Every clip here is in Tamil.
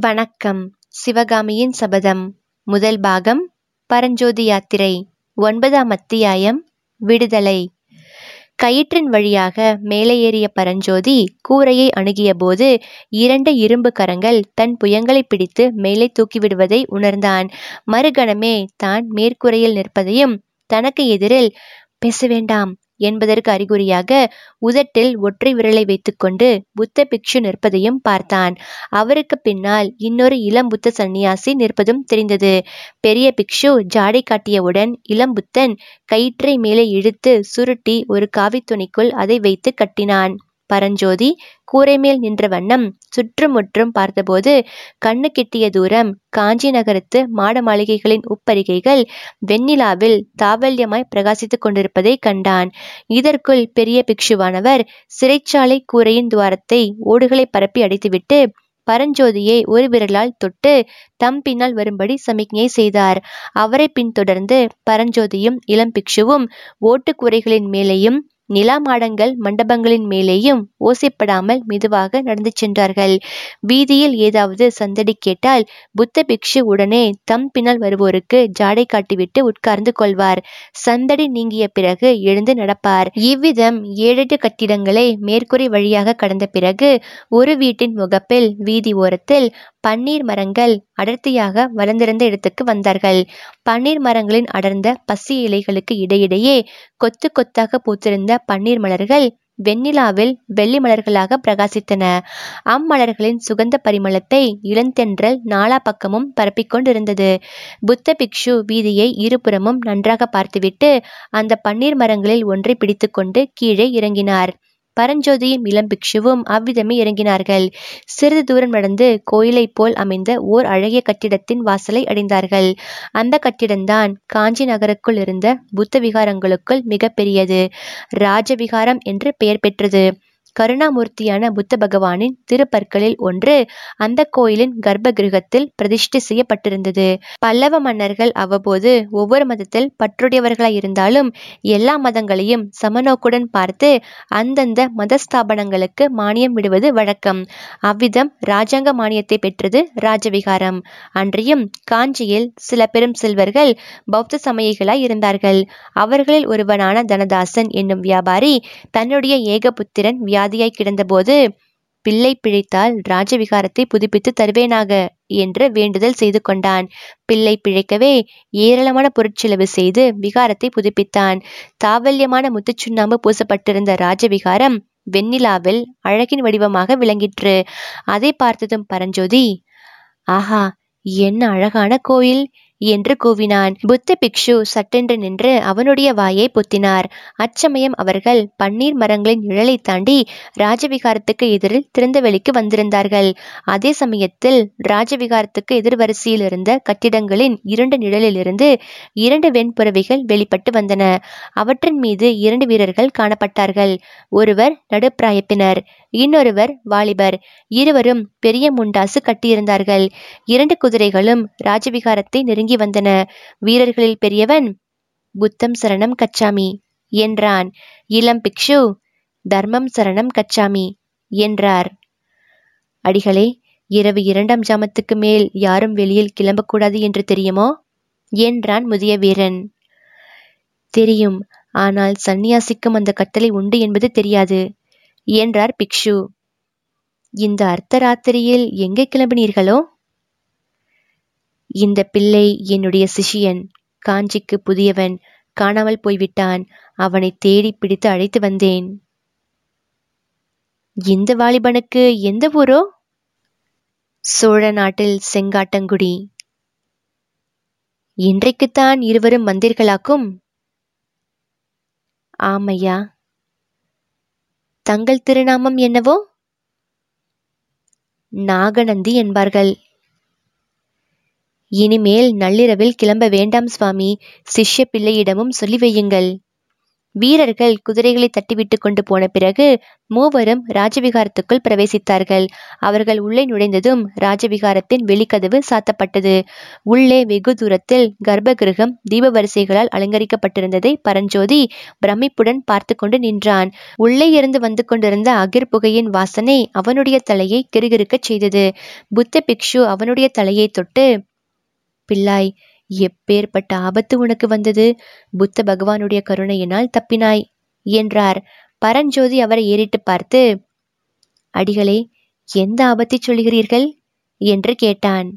வணக்கம். சிவகாமியின் சபதம். முதல் பாகம் பரஞ்சோதி யாத்திரை. ஒன்பதாம் அத்தியாயம் விடுதலை. கயிற்றின் வழியாக மேலே ஏறிய பரஞ்சோதி கூரையை அணுகியபோது இரண்டு இரும்பு கரங்கள் தன் புயங்களை பிடித்து மேலே தூக்கிவிடுவதை உணர்ந்தான். மறுகணமே தான் மேற்கூரையில் நிற்பதையும் தனக்கு எதிரில் பேச வேண்டாம் என்பதற்கு அறிகுறியாக உதட்டில் ஒற்றை விரலை வைத்துக்கொண்டு புத்த பிக்ஷு நிற்பதையும் பார்த்தான். அவருக்கு பின்னால் இன்னொரு இளம் புத்த சந்நியாசி நிற்பதும் தெரிந்தது. பெரிய பிக்ஷு ஜாடை காட்டியவுடன் இளம் புத்தன் கயிற்றை மேலே இழுத்து சுருட்டி ஒரு காவித்துணிக்குள் அதை வைத்து கட்டினான். பரஞ்சோதி கூரை மேல் நின்ற வண்ணம் சுற்றுமுற்றும் பார்த்தபோது கண்ணு கிட்டிய தூரம் காஞ்சி நகரத்து மாட மாளிகைகளின் உப்பரிகைகள் வெண்ணிலாவில் தாவல்யமாய் பிரகாசித்துக் கொண்டிருப்பதை கண்டான். இதற்குள் பெரிய பிக்ஷுவானவர் சிறைச்சாலை கூரையின் துவாரத்தை ஓடுகளை பரப்பி அடைத்துவிட்டு பரஞ்சோதியை ஒரு விரலால் தொட்டு தம் பின்னால் வரும்படி சமிக்ஞை செய்தார். அவரை பின்தொடர்ந்து பரஞ்சோதியும் இளம் பிக்ஷுவும் ஓட்டுக்கூரைகளின் மேலேயும் நிலா மாடங்கள் மண்டபங்களின் மேலேயும் ஓசைப்படாமல் மெதுவாக நடந்து சென்றார்கள். வீதியில் ஏதாவது சந்தடி கேட்டால் புத்த பிக்ஷு உடனே தம் பின்னால் வருவோருக்கு ஜாடை காட்டிவிட்டு உட்கார்ந்து கொள்வார். சந்தடி நீங்கிய பிறகு எழுந்து நடப்பார். இவ்விதம் ஏழெட்டு கட்டிடங்களை மேற்கூரை வழியாக கடந்த பிறகு ஒரு வீட்டின் முகப்பில் வீதி ஓரத்தில் பன்னீர் மரங்கள் அடர்த்தியாக வளர்ந்திருந்த இடத்துக்கு வந்தார்கள். பன்னீர் மரங்களின் அடர்ந்த பசி இலைகளுக்கு இடையிடையே கொத்து கொத்தாக பூத்திருந்த பன்னீர் மலர்கள் வெண்ணிலாவில் வெள்ளி மலர்களாக பிரகாசித்தன. அம்மலர்களின் சுகந்த பரிமளத்தை இளந்தென்றல் நாலா பக்கமும் பரப்பிக்கொண்டிருந்தது புத்த பிக்ஷு வீதியை இருபுறமும் நன்றாக பார்த்துவிட்டு அந்த பன்னீர் மரங்களில் ஒன்றை பிடித்துக்கொண்டு கீழே இறங்கினார். பரஞ்சோதியும் இளம் பிக்ஷுவும் அவ்விதமே இறங்கினார்கள். சிறிது தூரம் நடந்து கோயிலைப் போல் அமைந்த ஓர் அழகிய கட்டிடத்தின் வாசலை அடைந்தார்கள். அந்த கட்டிடம்தான் காஞ்சி நகருக்குள் இருந்த புத்த விகாரங்களுக்குள் மிக பெரியது ராஜவிகாரம் என்று பெயர் பெற்றது. கருணாமூர்த்தியான புத்த பகவானின் திருப்பற்களில் ஒன்று அந்த கோயிலின் கர்ப்ப கிரகத்தில் பிரதிஷ்டை செய்யப்பட்டிருந்தது. பல்லவ மன்னர்கள் அவ்வப்போது ஒவ்வொரு மதத்தில் பற்றுடையவர்களாய் இருந்தாலும் எல்லா மதங்களையும் சமநோக்குடன் பார்த்து அந்தந்த மதஸ்தாபனங்களுக்கு மானியம் விடுவது வழக்கம். அவ்விதம் ராஜாங்க மானியத்தை பெற்றது ராஜவிகாரம். அன்றியும் காஞ்சியில் சில பெரும் செல்வர்கள் பௌத்த சமயிகளாய் இருந்தார்கள். அவர்களில் ஒருவனான தனதாசன் என்னும் வியாபாரி தன்னுடைய ஏகபுத்திரன் வியாதியாய் கிடந்தபோது பிள்ளை பிழைத்தால் ராஜவிகாரத்தை புதுப்பித்து தருவேனாக என்று வேண்டுதல் செய்து கொண்டான். பிள்ளை பிழைக்கவே ஏராளமான பொருட்செலவு செய்து விகாரத்தை புதுப்பித்தான். தாவல்யமான முத்துச்சுண்ணாம்பு பூசப்பட்டிருந்த ராஜவிகாரம் வெண்ணிலாவில் அழகின் வடிவமாக விளங்கிற்று. அதை பார்த்ததும் பரஞ்சோதி ஆஹா என்ன அழகான கோயில்! என்று கூவினான். புத்த பிக்ஷு சட்டென்று நின்று அவனுடைய வாயை பொத்தினார். அச்சமயம் அவர்கள் பன்னீர் மரங்களின் நிழலை தாண்டி ராஜவிகாரத்துக்கு எதிரில் திறந்த வெளிக்கு வந்திருந்தார்கள். அதே சமயத்தில் ராஜவிகாரத்துக்கு எதிர்வரிசையில் இருந்த கட்டிடங்களின் இரண்டு நிழலிலிருந்து இரண்டு வெண்புறவிகள் வெளிப்பட்டு வந்தன. அவற்றின் மீது இரண்டு வீரர்கள் காணப்பட்டார்கள். ஒருவர் நடுப்பிராயப்பினர் இன்னொருவர் வாலிபர். இருவரும் பெரிய முண்டாசு கட்டியிருந்தார்கள். இரண்டு குதிரைகளும் ராஜவிகாரத்தை நெருங்கி வந்தன. வீரர்களில் பெரியவன் புத்தம் சரணம் கச்சாமி என்றான். இளம் பிக்ஷு தர்மம் சரணம் கச்சாமி என்றார். அடிகளே இரவு இரண்டாம் ஜாமத்துக்கு மேல் யாரும் வெளியில் கிளம்பக்கூடாது என்று தெரியுமோ? என்றான் முதிய வீரன். தெரியும். ஆனால் சந்நியாசிக்கும் அந்த கட்டளை உண்டு என்பது தெரியாது. என்றார் பிக்ஷு. இந்த அர்த்தராத்திரியில் எங்கே கிளம்பினீர்களோ? இந்த பிள்ளை என்னுடைய சிஷியன். காஞ்சிக்கு புதியவன். காணாமல் போய்விட்டான். அவனை தேடி பிடித்து அழைத்து வந்தேன். இந்த வாலிபனுக்கு எந்த ஊரோ? சோழ நாட்டில் செங்காட்டங்குடி. இன்றைக்குத்தான் இருவரும் வந்தீர்களாக்கும் ஆமையா தங்கள் திருநாமம் என்னவோ? நாகநந்தி என்பார்கள். இனிமேல் நள்ளிரவில் கிளம்ப வேண்டாம் சுவாமி. சிஷ்ய பிள்ளையிடமும் சொல்லி வையுங்கள். வீரர்கள் குதிரைகளை தட்டிவிட்டு கொண்டு போன பிறகு மூவரும் ராஜவிகாரத்துக்குள் பிரவேசித்தார்கள். அவர்கள் உள்ளே நுழைந்ததும் ராஜவிகாரத்தின் வெளிக்கதவு சாத்தப்பட்டது. உள்ளே வெகு தூரத்தில் கர்ப்பகிருகம் தீப வரிசைகளால் அலங்கரிக்கப்பட்டிருந்ததை பரஞ்சோதி பிரமிப்புடன் பார்த்து கொண்டு நின்றான். உள்ளே இருந்து வந்து கொண்டிருந்த அகிர் புகையின் வாசனை அவனுடைய தலையை கிருகிருக்கச் செய்தது. புத்த பிக்ஷு அவனுடைய தலையை தொட்டு பிள்ளாய் எப்பேற்பட்ட ஆபத்து உனக்கு வந்தது? புத்த பகவானுடைய கருணையினால் தப்பினாய் என்றார். பரஞ்சோதி அவரை ஏறிட்டு பார்த்து அடிகளே எந்த ஆபத்தை சொல்கிறீர்கள் என்று கேட்டான்.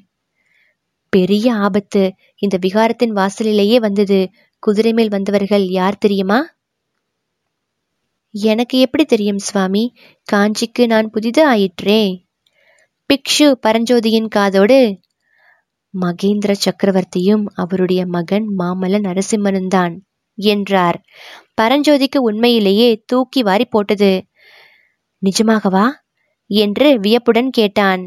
பெரிய ஆபத்து. இந்த விகாரத்தின் வாசலிலேயே வந்தது. குதிரை மேல் வந்தவர்கள் யார் தெரியுமா? எனக்கு எப்படி தெரியும் சுவாமி? காஞ்சிக்கு நான் புதிது ஆயிற்றே பிக்ஷு பரஞ்சோதியின் காதோடு மகேந்திர சக்கரவர்த்தியும் அவருடைய மகன் மாமல்ல நரசிம்மனும் தான் என்றார். பரஞ்சோதிக்கு உண்மையிலேயே தூக்கி வாரி போட்டது நிஜமாகவா? என்று வியப்புடன் கேட்டான்.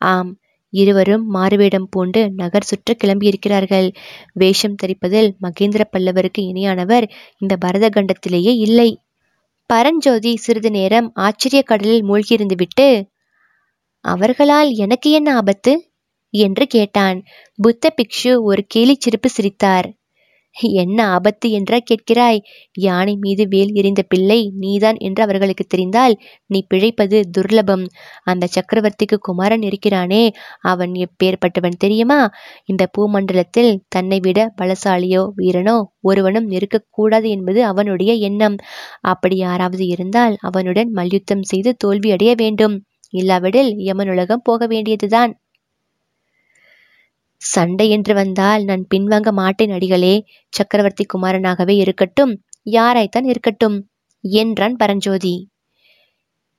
ஆம் இருவரும் மாறுவேடம் பூண்டு நகர் சுற்ற கிளம்பியிருக்கிறார்கள். வேஷம் தரிப்பதில் மகேந்திர பல்லவருக்கு இணையானவர் இந்த பரத கண்டத்திலேயே இல்லை. பரஞ்சோதி சிறிது நேரம் ஆச்சரிய கடலில் மூழ்கியிருந்துவிட்டு அவர்களால் எனக்கு என்ன ஆபத்து? என்று கேட்டான். புத்த பிக்ஷு ஒரு கேலி சிரிப்பு சிரித்தார். என்ன ஆபத்து என்றா கேட்கிறாய்? யானை மீது வேல் எறிந்த பிள்ளை நீதான் என்று அவர்களுக்கு தெரிந்தால் நீ பிழைப்பது துர்லபம். அந்த சக்கரவர்த்திக்கு குமாரன் இருக்கிறானே அவன் எப்பேற்பட்டவன் தெரியுமா? இந்த பூமண்டலத்தில் தன்னை விட பலசாலியோ வீரனோ ஒருவனும் இருக்கக்கூடாது என்பது அவனுடைய எண்ணம். அப்படி யாராவது இருந்தால் அவனுடன் மல்யுத்தம் செய்து தோல்வி அடைய வேண்டும். இல்லாவிடில் யமனுலகம் போக வேண்டியதுதான். சண்டை என்று வந்தால் நான் பின்வாங்க மாட்டேன் அடிகளே. சக்கரவர்த்தி குமாரனாகவே இருக்கட்டும் யாராய்த்தான் இருக்கட்டும் என்றான் பரஞ்சோதி.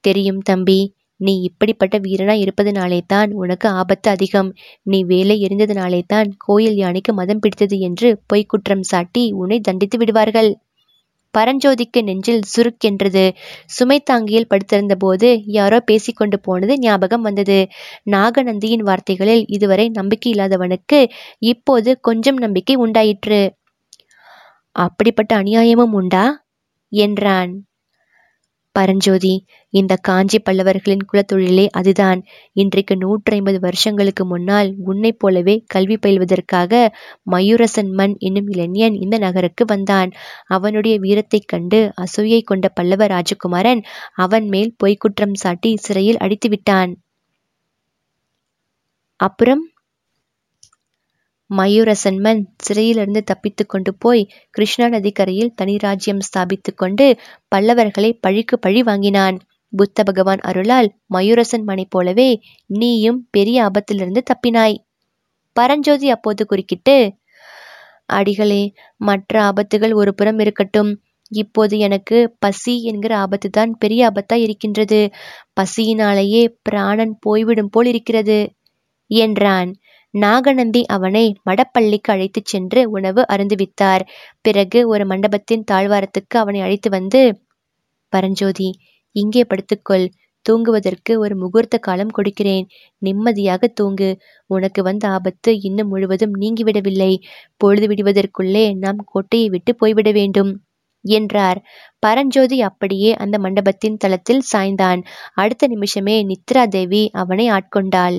தெரியும் தம்பி நீ இப்படிப்பட்ட வீரனா இருப்பதனாலே தான் உனக்கு ஆபத்து அதிகம். நீ வேலை எரிந்ததினாலே தான் கோயில் யானைக்கு மதம் பிடித்தது என்று பொய்க்குற்றம் சாட்டி உன்னை தண்டித்து விடுவார்கள். பரஞ்சோதிக்கு நெஞ்சில் சுருக்கென்றது சுமை தாங்கியில் படுத்திருந்த போது யாரோ பேசிக்கொண்டு போனது ஞாபகம் வந்தது. நாகநந்தியின் வார்த்தைகளில் இதுவரை நம்பிக்கை இல்லாதவனுக்கு இப்போது கொஞ்சம் நம்பிக்கை உண்டாயிற்று. அப்படிப்பட்ட அநியாயமும் உண்டா? என்றான். பரஞ்சோதி இந்த காஞ்சி பல்லவர்களின் குலத்தொழிலே அதுதான். இன்றைக்கு நூற்றைம்பது வருஷங்களுக்கு முன்னால் உன்னைப் போலவே கல்வி பயில்வதற்காக மயூரசன் மண் என்னும் இளைஞன் இந்த நகருக்கு வந்தான். அவனுடைய வீரத்தைக் கண்டு அசூயை கொண்ட பல்லவ ராஜகுமாரன் அவன் மேல் பொய்க்குற்றம் சாட்டி சிறையில் அடித்து விட்டான் அப்புறம்? மயூரசன்மன் சிறையிலிருந்து தப்பித்து கொண்டு போய் கிருஷ்ணா நதிக்கரையில் தனி ராஜ்யம் ஸ்தாபித்து கொண்டு பல்லவர்களை பழிக்கு பழி வாங்கினான். புத்த பகவான் அருளால் மயூரசன் மனை போலவே நீயும் பெரிய ஆபத்திலிருந்து தப்பினாய். பரஞ்சோதி அப்போது குறுக்கிட்டு அடிகளே மற்ற ஆபத்துகள் ஒரு புறம் இருக்கட்டும். இப்போது எனக்கு பசி என்கிற ஆபத்து தான் பெரிய ஆபத்தா இருக்கின்றது. பசியினாலேயே பிராணன் போய்விடும் போல் இருக்கிறது என்றான். நாகநந்தி அவனை மடப்பள்ளிக்கு அழைத்துச் சென்று உணவு அருந்துவித்தார் பிறகு ஒரு மண்டபத்தின் தாழ்வாரத்துக்கு அவனை அழைத்து வந்து பரஞ்சோதி இங்கே படுத்துக்கொள். தூங்குவதற்கு ஒரு முகூர்த்த காலம் கொடுக்கிறேன். நிம்மதியாக தூங்கு. உனக்கு வந்த ஆபத்து இன்னும் முழுவதும் நீங்கிவிடவில்லை. பொழுது விடுவதற்குள்ளே நாம் கோட்டையை விட்டு போய்விட வேண்டும் என்றார். பரஞ்சோதி அப்படியே அந்த மண்டபத்தின் தளத்தில் சாய்ந்தான். அடுத்த நிமிஷமே நித்ரா தேவி அவனை ஆட்கொண்டாள்.